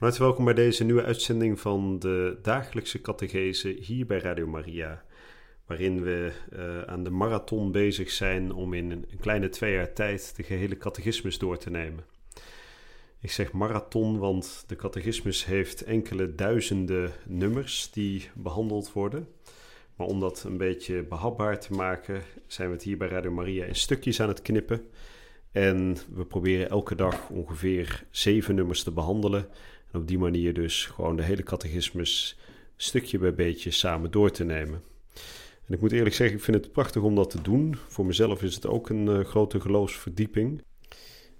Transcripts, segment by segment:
Van welkom bij deze nieuwe uitzending van de dagelijkse catechese hier bij Radio Maria. Waarin we uh, aan de marathon bezig zijn om in een kleine twee jaar tijd de gehele catechismus door te nemen. Ik zeg marathon, want de catechismus heeft enkele duizenden nummers die behandeld worden. Maar om dat een beetje behapbaar te maken, zijn we het hier bij Radio Maria in stukjes aan het knippen. En we proberen elke dag ongeveer zeven nummers te behandelen. En op die manier dus gewoon de hele catechismus stukje bij beetje samen door te nemen. En ik moet eerlijk zeggen, ik vind het prachtig om dat te doen. Voor mezelf is het ook een uh, grote geloofsverdieping.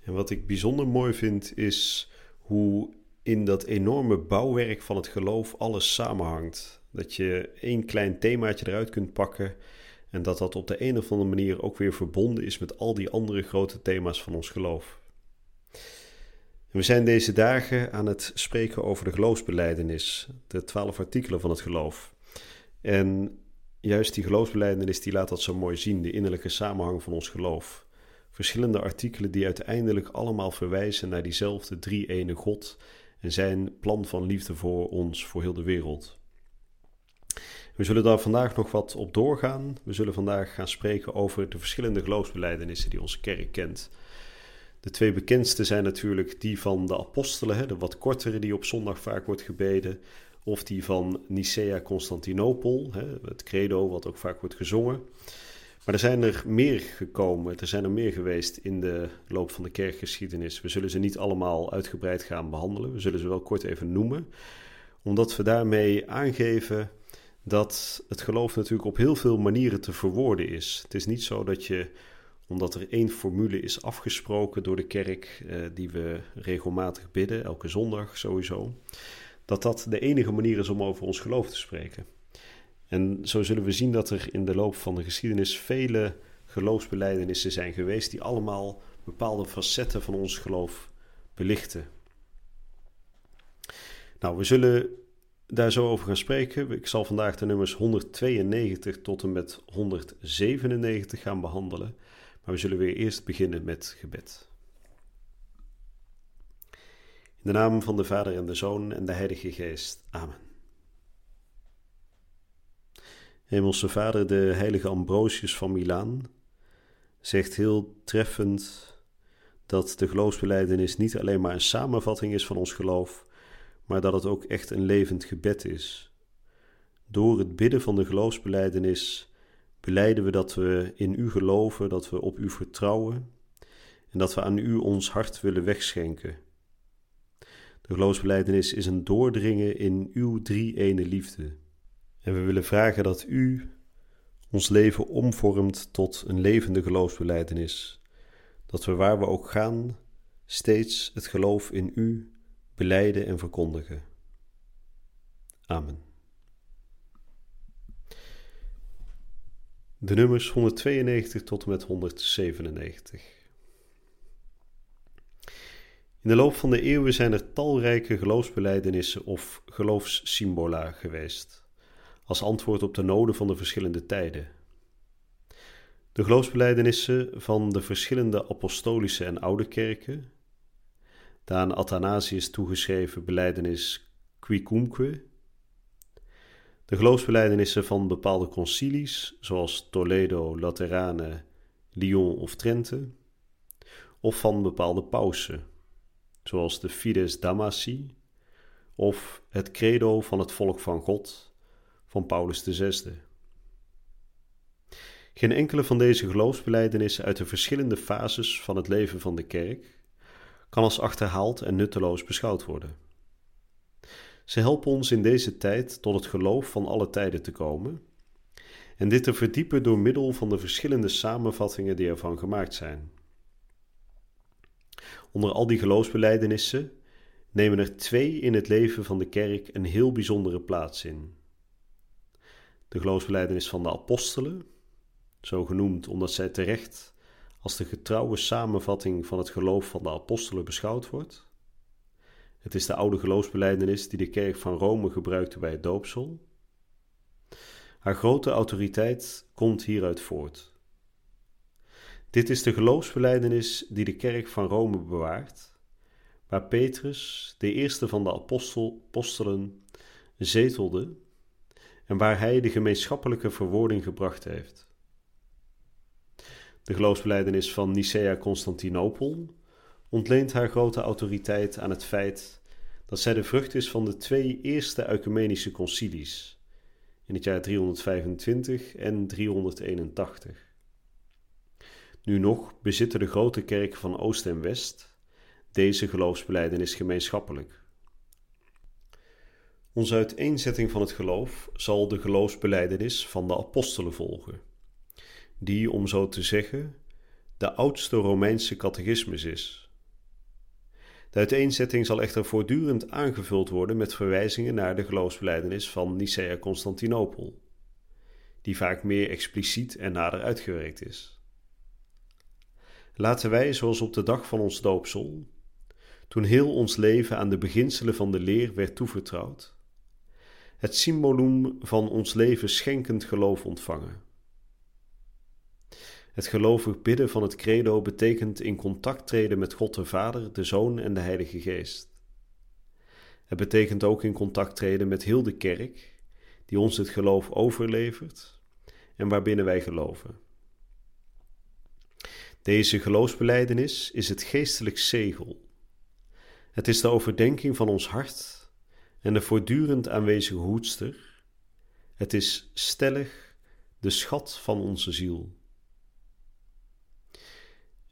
En wat ik bijzonder mooi vind is hoe in dat enorme bouwwerk van het geloof alles samenhangt. Dat je één klein themaatje eruit kunt pakken en dat dat op de een of andere manier ook weer verbonden is met al die andere grote thema's van ons geloof. We zijn deze dagen aan het spreken over de geloofsbeleidenis, de twaalf artikelen van het geloof. En juist die geloofsbeleidenis die laat dat zo mooi zien, de innerlijke samenhang van ons geloof. Verschillende artikelen die uiteindelijk allemaal verwijzen naar diezelfde drie-ene God en zijn plan van liefde voor ons, voor heel de wereld. We zullen daar vandaag nog wat op doorgaan. We zullen vandaag gaan spreken over de verschillende geloofsbelijdenissen die onze kerk kent. De twee bekendste zijn natuurlijk die van de apostelen, de wat kortere die op zondag vaak wordt gebeden, of die van Nicea-Constantinopel, het credo wat ook vaak wordt gezongen. Maar er zijn er meer gekomen, er zijn er meer geweest in de loop van de kerkgeschiedenis. We zullen ze niet allemaal uitgebreid gaan behandelen, we zullen ze wel kort even noemen, omdat we daarmee aangeven dat het geloof natuurlijk op heel veel manieren te verwoorden is. Het is niet zo dat je, omdat er één formule is afgesproken door de kerk, eh, die we regelmatig bidden, elke zondag sowieso, dat dat de enige manier is om over ons geloof te spreken. En zo zullen we zien dat er in de loop van de geschiedenis vele geloofsbelijdenissen zijn geweest die allemaal bepaalde facetten van ons geloof belichten. Nou, we zullen daar zo over gaan spreken. Ik zal vandaag de nummers 192 tot en met 197 gaan behandelen. Maar we zullen weer eerst beginnen met gebed. In de naam van de Vader en de Zoon en de Heilige Geest. Amen. Hemelse Vader, de heilige Ambrosius van Milaan, zegt heel treffend dat de geloofsbeleidenis niet alleen maar een samenvatting is van ons geloof, maar dat het ook echt een levend gebed is. Door het bidden van de geloofsbeleidenis beleiden we dat we in U geloven, dat we op U vertrouwen en dat we aan U ons hart willen wegschenken. De geloofsbeleidenis is een doordringen in Uw drie-ene liefde. En we willen vragen dat U ons leven omvormt tot een levende geloofsbeleidenis. Dat we waar we ook gaan, steeds het geloof in U beleiden en verkondigen. Amen. De nummers 192 tot en met 197. In de loop van de eeuwen zijn er talrijke geloofsbelijdenissen of geloofssymbola geweest, als antwoord op de noden van de verschillende tijden. De geloofsbelijdenissen van de verschillende apostolische en oude kerken, de aan Athanasius toegeschreven beleidenis Quicumque, de geloofsbelijdenissen van bepaalde concilies, zoals Toledo, Laterane, Lyon of Trente, of van bepaalde pausen, zoals de Fides Damasi of het Credo van het volk van God van Paulus VI. Geen enkele van deze geloofsbelijdenissen uit de verschillende fases van het leven van de kerk kan als achterhaald en nutteloos beschouwd worden. Ze helpen ons in deze tijd tot het geloof van alle tijden te komen en dit te verdiepen door middel van de verschillende samenvattingen die ervan gemaakt zijn. Onder al die geloofsbelijdenissen nemen er twee in het leven van de kerk een heel bijzondere plaats in. De geloofsbeleidenis van de apostelen, zo genoemd omdat zij terecht als de getrouwe samenvatting van het geloof van de apostelen beschouwd wordt. Het is de oude geloofsbeleidenis die de kerk van Rome gebruikte bij het doopsel. Haar grote autoriteit komt hieruit voort. Dit is de geloofsbeleidenis die de kerk van Rome bewaart, waar Petrus, de eerste van de apostel, apostelen, zetelde en waar hij de gemeenschappelijke verwoording gebracht heeft. De geloofsbeleidenis van Nicea-Constantinopel ontleent haar grote autoriteit aan het feit dat zij de vrucht is van de twee eerste ecumenische concilies in het jaar 325 en 381. Nu nog bezitten de grote kerken van Oost en West deze geloofsbeleidenis gemeenschappelijk. Onze uiteenzetting van het geloof zal de geloofsbeleidenis van de apostelen volgen, die, om zo te zeggen, de oudste Romeinse catechismus is. De uiteenzetting zal echter voortdurend aangevuld worden met verwijzingen naar de geloofsbeleidenis van Nicea-Constantinopel, die vaak meer expliciet en nader uitgewerkt is. Laten wij, zoals op de dag van ons doopsel, toen heel ons leven aan de beginselen van de leer werd toevertrouwd, het symbolum van ons leven schenkend geloof ontvangen. Het gelovig bidden van het credo betekent in contact treden met God de Vader, de Zoon en de Heilige Geest. Het betekent ook in contact treden met heel de kerk, die ons het geloof overlevert en waarbinnen wij geloven. Deze geloofsbeleidenis is het geestelijk zegel. Het is de overdenking van ons hart en de voortdurend aanwezige hoedster. Het is stellig de schat van onze ziel.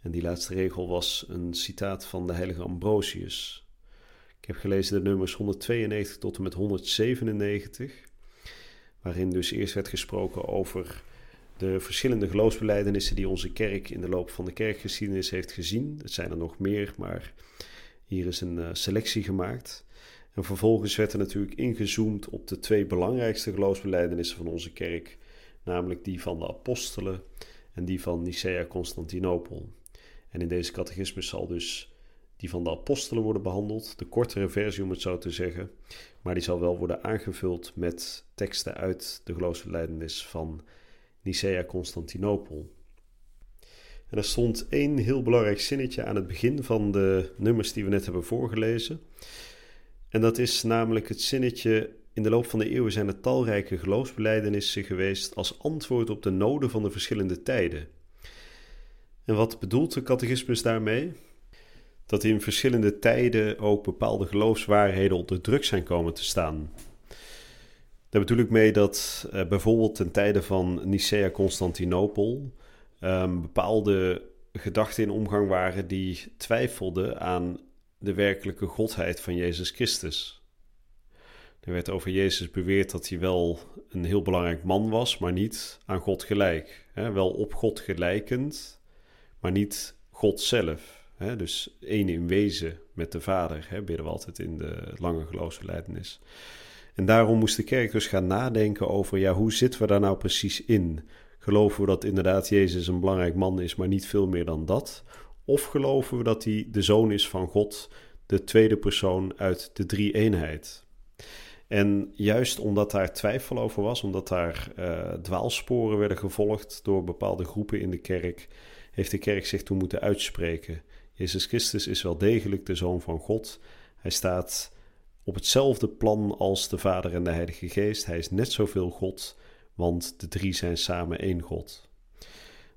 En die laatste regel was een citaat van de heilige Ambrosius. Ik heb gelezen de nummers 192 tot en met 197, waarin dus eerst werd gesproken over de verschillende geloofsbelijdenissen die onze kerk in de loop van de kerkgeschiedenis heeft gezien. Het zijn er nog meer, maar hier is een uh, selectie gemaakt. En vervolgens werd er natuurlijk ingezoomd op de twee belangrijkste geloofsbelijdenissen van onze kerk, namelijk die van de apostelen en die van Nicea-Constantinopel. En in deze catechismus zal dus die van de apostelen worden behandeld, de kortere versie om het zo te zeggen, maar die zal wel worden aangevuld met teksten uit de geloofsbelijdenis van Nicea-Constantinopel. En er stond één heel belangrijk zinnetje aan het begin van de nummers die we net hebben voorgelezen. En dat is namelijk het zinnetje: In de loop van de eeuwen zijn er talrijke geloofsbelijdenissen geweest als antwoord op de noden van de verschillende tijden. En wat bedoelt de catechismus daarmee? Dat in verschillende tijden ook bepaalde geloofswaarheden onder druk zijn komen te staan. Daar bedoel ik mee dat uh, bijvoorbeeld ten tijde van Nicea-Constantinopel um, bepaalde gedachten in omgang waren die twijfelden aan de werkelijke godheid van Jezus Christus. Er werd over Jezus beweerd dat hij wel een heel belangrijk man was, maar niet aan God gelijk. Wel op God gelijkend, maar niet God zelf. He, dus één in wezen met de Vader, he, bidden we altijd in de lange geloofsbelijdenis. En daarom moest de kerk dus gaan nadenken over, ja, hoe zitten we daar nou precies in? Geloven we dat inderdaad Jezus een belangrijk man is, maar niet veel meer dan dat? Of geloven we dat hij de zoon is van God, de tweede persoon uit de drie-eenheid? En juist omdat daar twijfel over was, omdat daar uh, dwaalsporen werden gevolgd door bepaalde groepen in de kerk, heeft de kerk zich toen moeten uitspreken. Jezus Christus is wel degelijk de zoon van God. Hij staat op hetzelfde plan als de Vader en de Heilige Geest. Hij is net zoveel God want de drie zijn samen één God.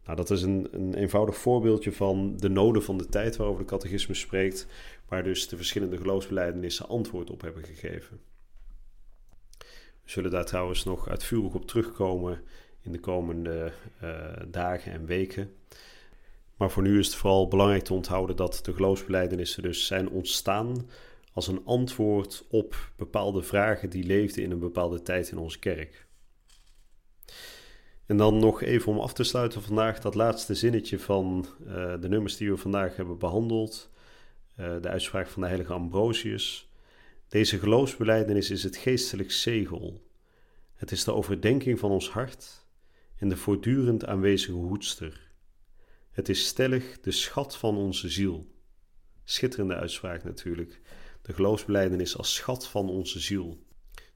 Nou, dat is een, een eenvoudig voorbeeldje van de noden van de tijd waarover de catechismus spreekt, waar dus de verschillende geloofsbelijdenissen antwoord op hebben gegeven. We zullen daar trouwens nog uitvoerig op terugkomen in de komende uh, dagen en weken. Maar voor nu is het vooral belangrijk te onthouden dat de geloofsbelijdenissen dus zijn ontstaan als een antwoord op bepaalde vragen die leefden in een bepaalde tijd in onze kerk. En dan nog even om af te sluiten vandaag dat laatste zinnetje van uh, de nummers die we vandaag hebben behandeld. de uitspraak van de heilige Ambrosius. Deze geloofsbeleidenis is het geestelijk zegel. Het is de overdenking van ons hart en de voortdurend aanwezige hoedster. Het is stellig de schat van onze ziel. Schitterende uitspraak natuurlijk. De geloofsbeleidenis als schat van onze ziel.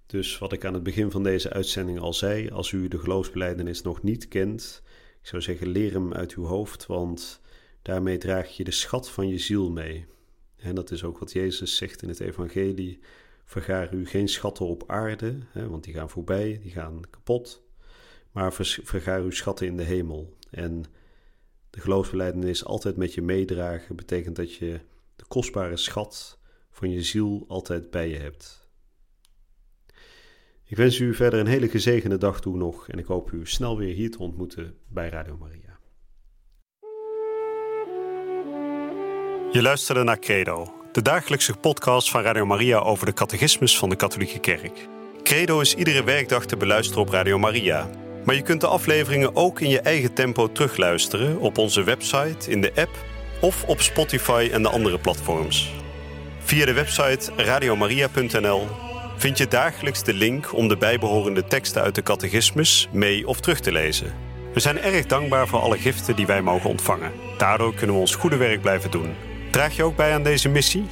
Dus wat ik aan het begin van deze uitzending al zei, als u de geloofsbeleidenis nog niet kent, ik zou zeggen leer hem uit uw hoofd, want daarmee draag je de schat van je ziel mee. En dat is ook wat Jezus zegt in het evangelie. Vergaar u geen schatten op aarde, hè, want die gaan voorbij, die gaan kapot. Maar vergaar uw schatten in de hemel. En de geloofsbeleidenis altijd met je meedragen betekent dat je de kostbare schat van je ziel altijd bij je hebt. Ik wens u verder een hele gezegende dag toe nog en ik hoop u snel weer hier te ontmoeten bij Radio Maria. Je luisterde naar Credo, de dagelijkse podcast van Radio Maria over de catechismus van de Katholieke Kerk. Credo is iedere werkdag te beluisteren op Radio Maria. Maar je kunt de afleveringen ook in je eigen tempo terugluisteren op onze website, in de app of op Spotify en de andere platforms. Via de website radiomaria.nl vind je dagelijks de link om de bijbehorende teksten uit de catechismus mee of terug te lezen. We zijn erg dankbaar voor alle giften die wij mogen ontvangen. Daardoor kunnen we ons goede werk blijven doen. Draag je ook bij aan deze missie?